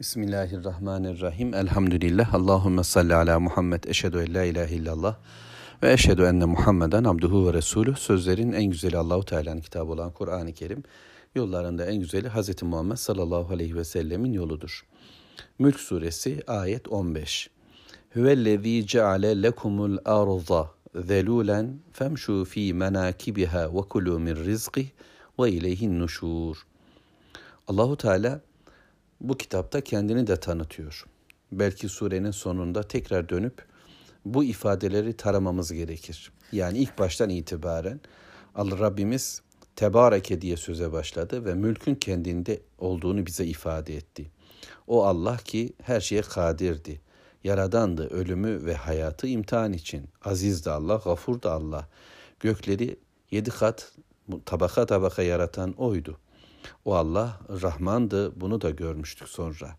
Bismillahirrahmanirrahim. Elhamdülillah. Allahümme salli ala Muhammed. Eşhedü en la ilahe illallah. Ve eşhedü enne Muhammeden abduhu ve resulü. Sözlerin en güzeli Allahu Teala'nın kitabı olan Kur'an-ı Kerim. Yollarında en güzeli Hz. Muhammed sallallahu aleyhi ve sellemin yoludur. Mülk suresi ayet 15. Hüvellezî ceale lekumul arza zelûlen femşû fî menâkibiha ve kulû min rizqih ve ileyhin nuşûr. Allahu Teala bu kitapta kendini de tanıtıyor. Belki surenin sonunda tekrar dönüp bu ifadeleri taramamız gerekir. Yani ilk baştan itibaren Allah Rabbimiz Tebareke diye söze başladı ve mülkün kendinde olduğunu bize ifade etti. O Allah ki her şeye kadirdi. Yaradandı ölümü ve hayatı imtihan için. Aziz de Allah, gafur da Allah. Gökleri yedi kat tabaka tabaka yaratan oydu. O Allah Rahmandı bunu da görmüştük sonra.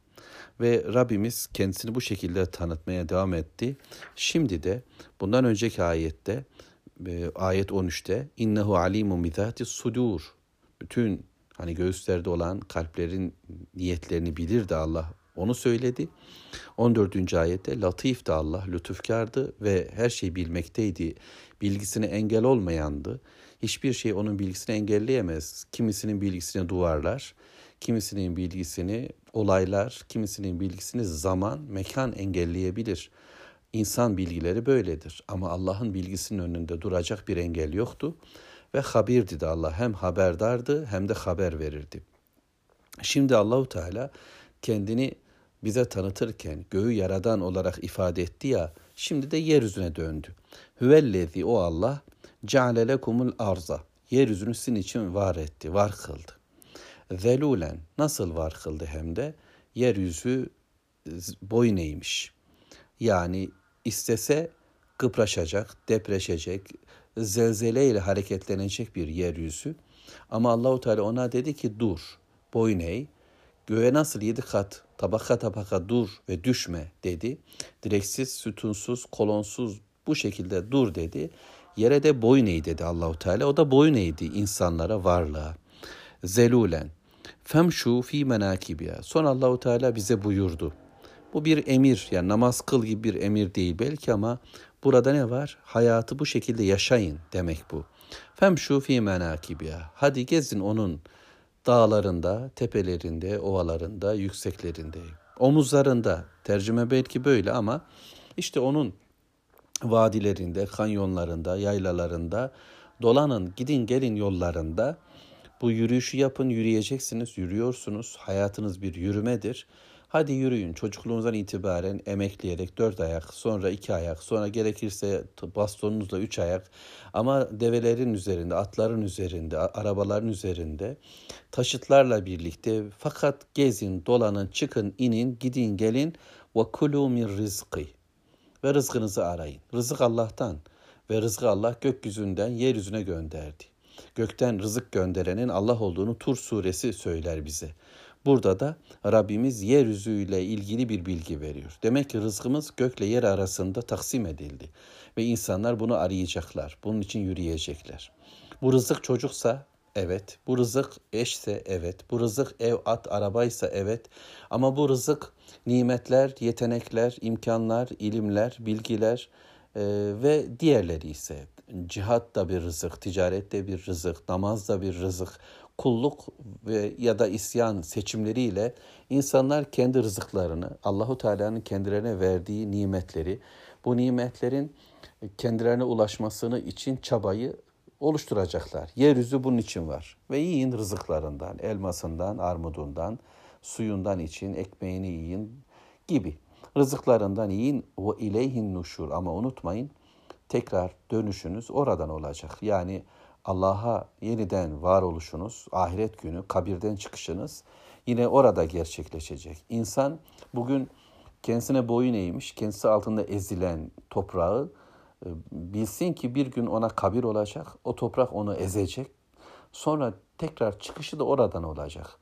Ve Rabbimiz kendisini bu şekilde tanıtmaya devam etti. Şimdi de bundan önceki ayette e, ayet 13'te innehu alimun bizati sudur. Bütün hani göğüslerde olan kalplerin niyetlerini bilir de Allah onu söyledi. 14. ayette latif de Allah lütufkardı ve her şeyi bilmekteydi. Bilgisine engel olmayandı. Hiçbir şey onun bilgisini engelleyemez. Kimisinin bilgisini duvarlar, kimisinin bilgisini olaylar, kimisinin bilgisini zaman, mekan engelleyebilir. İnsan bilgileri böyledir ama Allah'ın bilgisinin önünde duracak bir engel yoktu ve habirdi de Allah hem haberdardı hem de haber verirdi. Şimdi Allahu Teala kendini bize tanıtırken göğü yaradan olarak ifade etti ya şimdi de yeryüzüne döndü. Hüvellezi o Allah ceale lekumul arza yeryüzünü sizin için var etti, var kıldı. Zelulen nasıl var kıldı hem de yeryüzü boyun eğmiş. Yani istese kıpraşacak, depreşecek, zelzeleyle hareketlenecek bir yeryüzü. Ama Allahu Teala ona dedi ki dur, boyun eğ. Göğe nasıl yedi kat tabaka tabaka dur ve düşme dedi. Direksiz, sütunsuz, kolonsuz bu şekilde dur dedi. Yere de boyun eğ dedi Allahu Teala. O da boyun eğdi insanlara, varlığa. Zelulen. Femşu fi menakibiya. Son Allahu Teala bize buyurdu. Bu bir emir yani namaz kıl gibi bir emir değil belki ama burada ne var? Hayatı bu şekilde yaşayın demek bu. Femşu fi menakibiya. Hadi gezin onun dağlarında, tepelerinde, ovalarında, yükseklerinde, omuzlarında. Tercüme belki böyle ama işte onun vadilerinde, kanyonlarında, yaylalarında dolanın, gidin gelin yollarında bu yürüyüşü yapın, yürüyeceksiniz, yürüyorsunuz. Hayatınız bir yürümedir. Hadi yürüyün çocukluğunuzdan itibaren emekleyerek dört ayak, sonra iki ayak, sonra gerekirse bastonunuzla üç ayak. Ama develerin üzerinde, atların üzerinde, arabaların üzerinde, taşıtlarla birlikte fakat gezin, dolanın, çıkın, inin, gidin, gelin. Ve kulu min rizqi ve rızkınızı arayın. Rızık Allah'tan ve rızkı Allah gökyüzünden yeryüzüne gönderdi. Gökten rızık gönderenin Allah olduğunu Tur suresi söyler bize. Burada da Rabbimiz yeryüzüyle ilgili bir bilgi veriyor. Demek ki rızkımız gökle yer arasında taksim edildi. Ve insanlar bunu arayacaklar. Bunun için yürüyecekler. Bu rızık çocuksa evet. Bu rızık eşse evet. Bu rızık ev, at, arabaysa evet. Ama bu rızık nimetler, yetenekler, imkanlar, ilimler, bilgiler e, ve diğerleri ise cihat da bir rızık, ticaret de bir rızık, namaz da bir rızık, kulluk ve ya da isyan seçimleriyle insanlar kendi rızıklarını, Allahu Teala'nın kendilerine verdiği nimetleri, bu nimetlerin kendilerine ulaşmasını için çabayı oluşturacaklar. Yeryüzü bunun için var. Ve yiyin rızıklarından, elmasından, armudundan, suyundan için, ekmeğini yiyin gibi. Rızıklarından yiyin ve ileyhin nuşur ama unutmayın tekrar dönüşünüz oradan olacak. Yani Allah'a yeniden varoluşunuz, ahiret günü, kabirden çıkışınız yine orada gerçekleşecek. İnsan bugün kendisine boyun eğmiş, kendisi altında ezilen toprağı bilsin ki bir gün ona kabir olacak, o toprak onu ezecek. Sonra tekrar çıkışı da oradan olacak.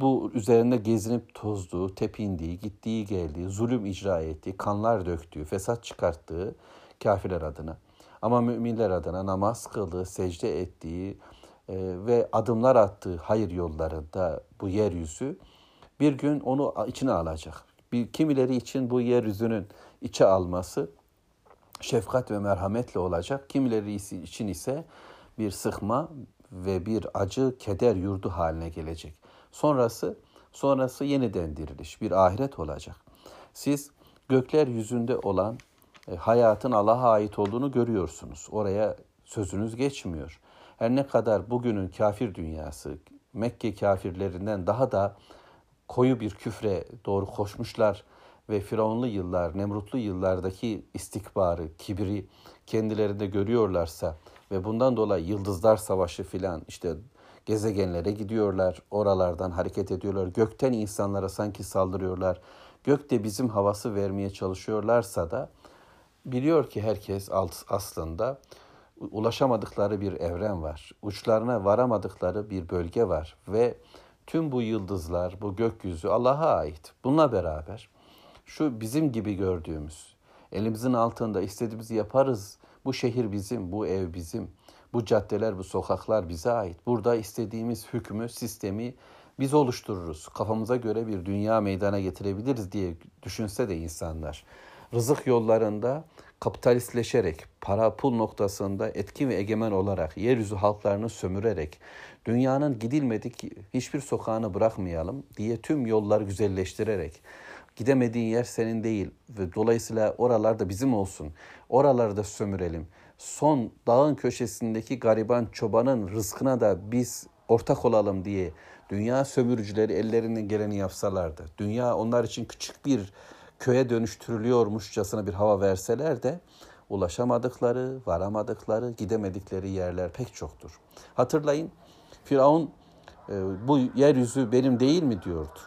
Bu üzerinde gezinip tozduğu, tepindiği, gittiği geldiği, zulüm icra ettiği, kanlar döktüğü, fesat çıkarttığı kafirler adına. Ama müminler adına namaz kıldığı, secde ettiği e, ve adımlar attığı hayır yollarında bu yeryüzü bir gün onu içine alacak. Bir, kimileri için bu yeryüzünün içe alması şefkat ve merhametle olacak. Kimileri için ise bir sıkma ve bir acı, keder yurdu haline gelecek. Sonrası sonrası yeniden diriliş, bir ahiret olacak. Siz gökler yüzünde olan e, hayatın Allah'a ait olduğunu görüyorsunuz. Oraya sözünüz geçmiyor. Her ne kadar bugünün kafir dünyası Mekke kafirlerinden daha da koyu bir küfre doğru koşmuşlar ve Firavunlu yıllar, Nemrutlu yıllardaki istikbarı, kibri kendilerinde görüyorlarsa ve bundan dolayı Yıldızlar Savaşı filan işte gezegenlere gidiyorlar, oralardan hareket ediyorlar, gökten insanlara sanki saldırıyorlar. Gökte bizim havası vermeye çalışıyorlarsa da biliyor ki herkes aslında ulaşamadıkları bir evren var. Uçlarına varamadıkları bir bölge var ve tüm bu yıldızlar, bu gökyüzü Allah'a ait. Bununla beraber şu bizim gibi gördüğümüz, elimizin altında istediğimizi yaparız. Bu şehir bizim, bu ev bizim. Bu caddeler, bu sokaklar bize ait. Burada istediğimiz hükmü, sistemi biz oluştururuz. Kafamıza göre bir dünya meydana getirebiliriz diye düşünse de insanlar. Rızık yollarında kapitalistleşerek, para pul noktasında etkin ve egemen olarak, yeryüzü halklarını sömürerek, dünyanın gidilmedik hiçbir sokağını bırakmayalım diye tüm yolları güzelleştirerek, gidemediğin yer senin değil ve dolayısıyla oralarda bizim olsun, oralarda sömürelim. Son dağın köşesindeki gariban çobanın rızkına da biz ortak olalım diye dünya sömürücüleri ellerinden geleni yapsalardı, dünya onlar için küçük bir köye dönüştürülüyormuşçasına bir hava verseler de ulaşamadıkları, varamadıkları, gidemedikleri yerler pek çoktur. Hatırlayın Firavun e, bu yeryüzü benim değil mi diyordu.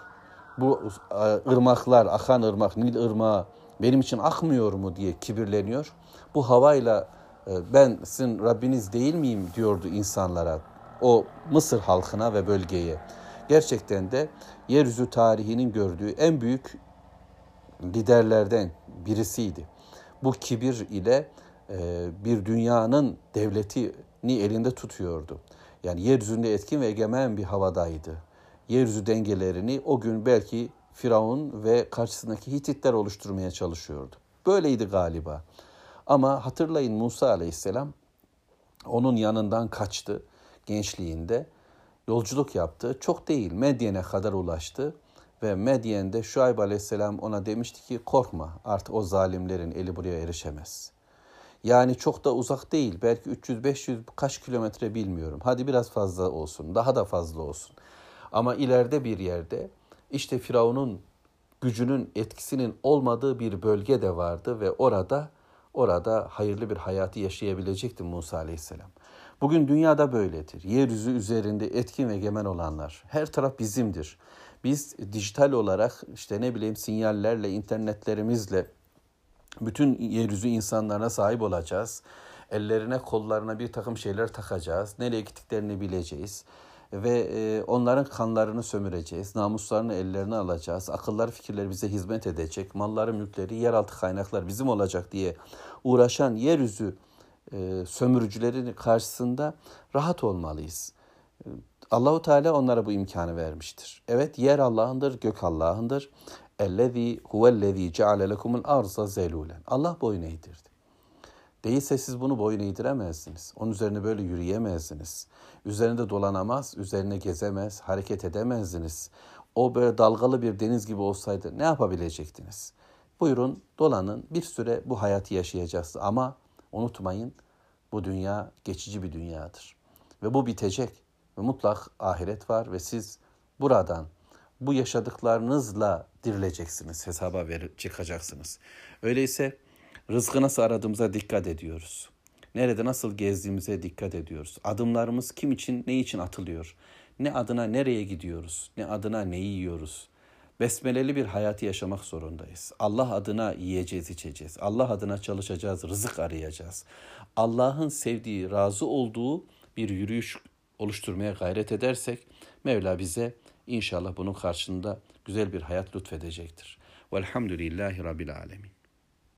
Bu e, ırmaklar, akan ırmak, Nil ırmağı benim için akmıyor mu diye kibirleniyor. Bu havayla e, ben sizin Rabbiniz değil miyim diyordu insanlara, o Mısır halkına ve bölgeye. Gerçekten de yeryüzü tarihinin gördüğü en büyük liderlerden birisiydi. Bu kibir ile e, bir dünyanın devletini elinde tutuyordu. Yani yeryüzünde etkin ve egemen bir havadaydı. Yeryüzü dengelerini o gün belki Firavun ve karşısındaki Hititler oluşturmaya çalışıyordu. Böyleydi galiba. Ama hatırlayın Musa aleyhisselam onun yanından kaçtı gençliğinde. Yolculuk yaptı. Çok değil Medyen'e kadar ulaştı. Ve Medyen'de Şuayb aleyhisselam ona demişti ki korkma artık o zalimlerin eli buraya erişemez. Yani çok da uzak değil. Belki 300-500 kaç kilometre bilmiyorum. Hadi biraz fazla olsun. Daha da fazla olsun. Ama ileride bir yerde işte Firavun'un gücünün etkisinin olmadığı bir bölge de vardı ve orada orada hayırlı bir hayatı yaşayabilecekti Musa Aleyhisselam. Bugün dünyada böyledir. Yeryüzü üzerinde etkin ve egemen olanlar. Her taraf bizimdir. Biz dijital olarak işte ne bileyim sinyallerle, internetlerimizle bütün yeryüzü insanlarına sahip olacağız. Ellerine, kollarına bir takım şeyler takacağız. Nereye gittiklerini bileceğiz. Ve e, onların kanlarını sömüreceğiz. Namuslarını ellerine alacağız. Akıllar, fikirler bize hizmet edecek. Malları, mülkleri, yeraltı kaynaklar bizim olacak diye uğraşan yeryüzü e, sömürücülerin karşısında rahat olmalıyız. Allahu Teala onlara bu imkanı vermiştir. Evet yer Allah'ındır, gök Allah'ındır. Ellezî huvellezî ceale lekumul arza zelûlen. Allah boyun eğdirdi. Değilse siz bunu boyun eğdiremezsiniz. Onun üzerine böyle yürüyemezdiniz. Üzerinde dolanamaz, üzerine gezemez, hareket edemezdiniz. O böyle dalgalı bir deniz gibi olsaydı ne yapabilecektiniz? Buyurun dolanın bir süre bu hayatı yaşayacağız ama unutmayın bu dünya geçici bir dünyadır. Ve bu bitecek ve mutlak ahiret var ve siz buradan bu yaşadıklarınızla dirileceksiniz, hesaba ver, çıkacaksınız. Öyleyse rızkı nasıl aradığımıza dikkat ediyoruz. Nerede nasıl gezdiğimize dikkat ediyoruz. Adımlarımız kim için, ne için atılıyor? Ne adına nereye gidiyoruz? Ne adına ne yiyoruz? Besmeleli bir hayatı yaşamak zorundayız. Allah adına yiyeceğiz, içeceğiz. Allah adına çalışacağız, rızık arayacağız. Allah'ın sevdiği, razı olduğu bir yürüyüş oluşturmaya gayret edersek Mevla bize inşallah bunun karşında güzel bir hayat lütfedecektir. Velhamdülillahi Rabbil Alemin.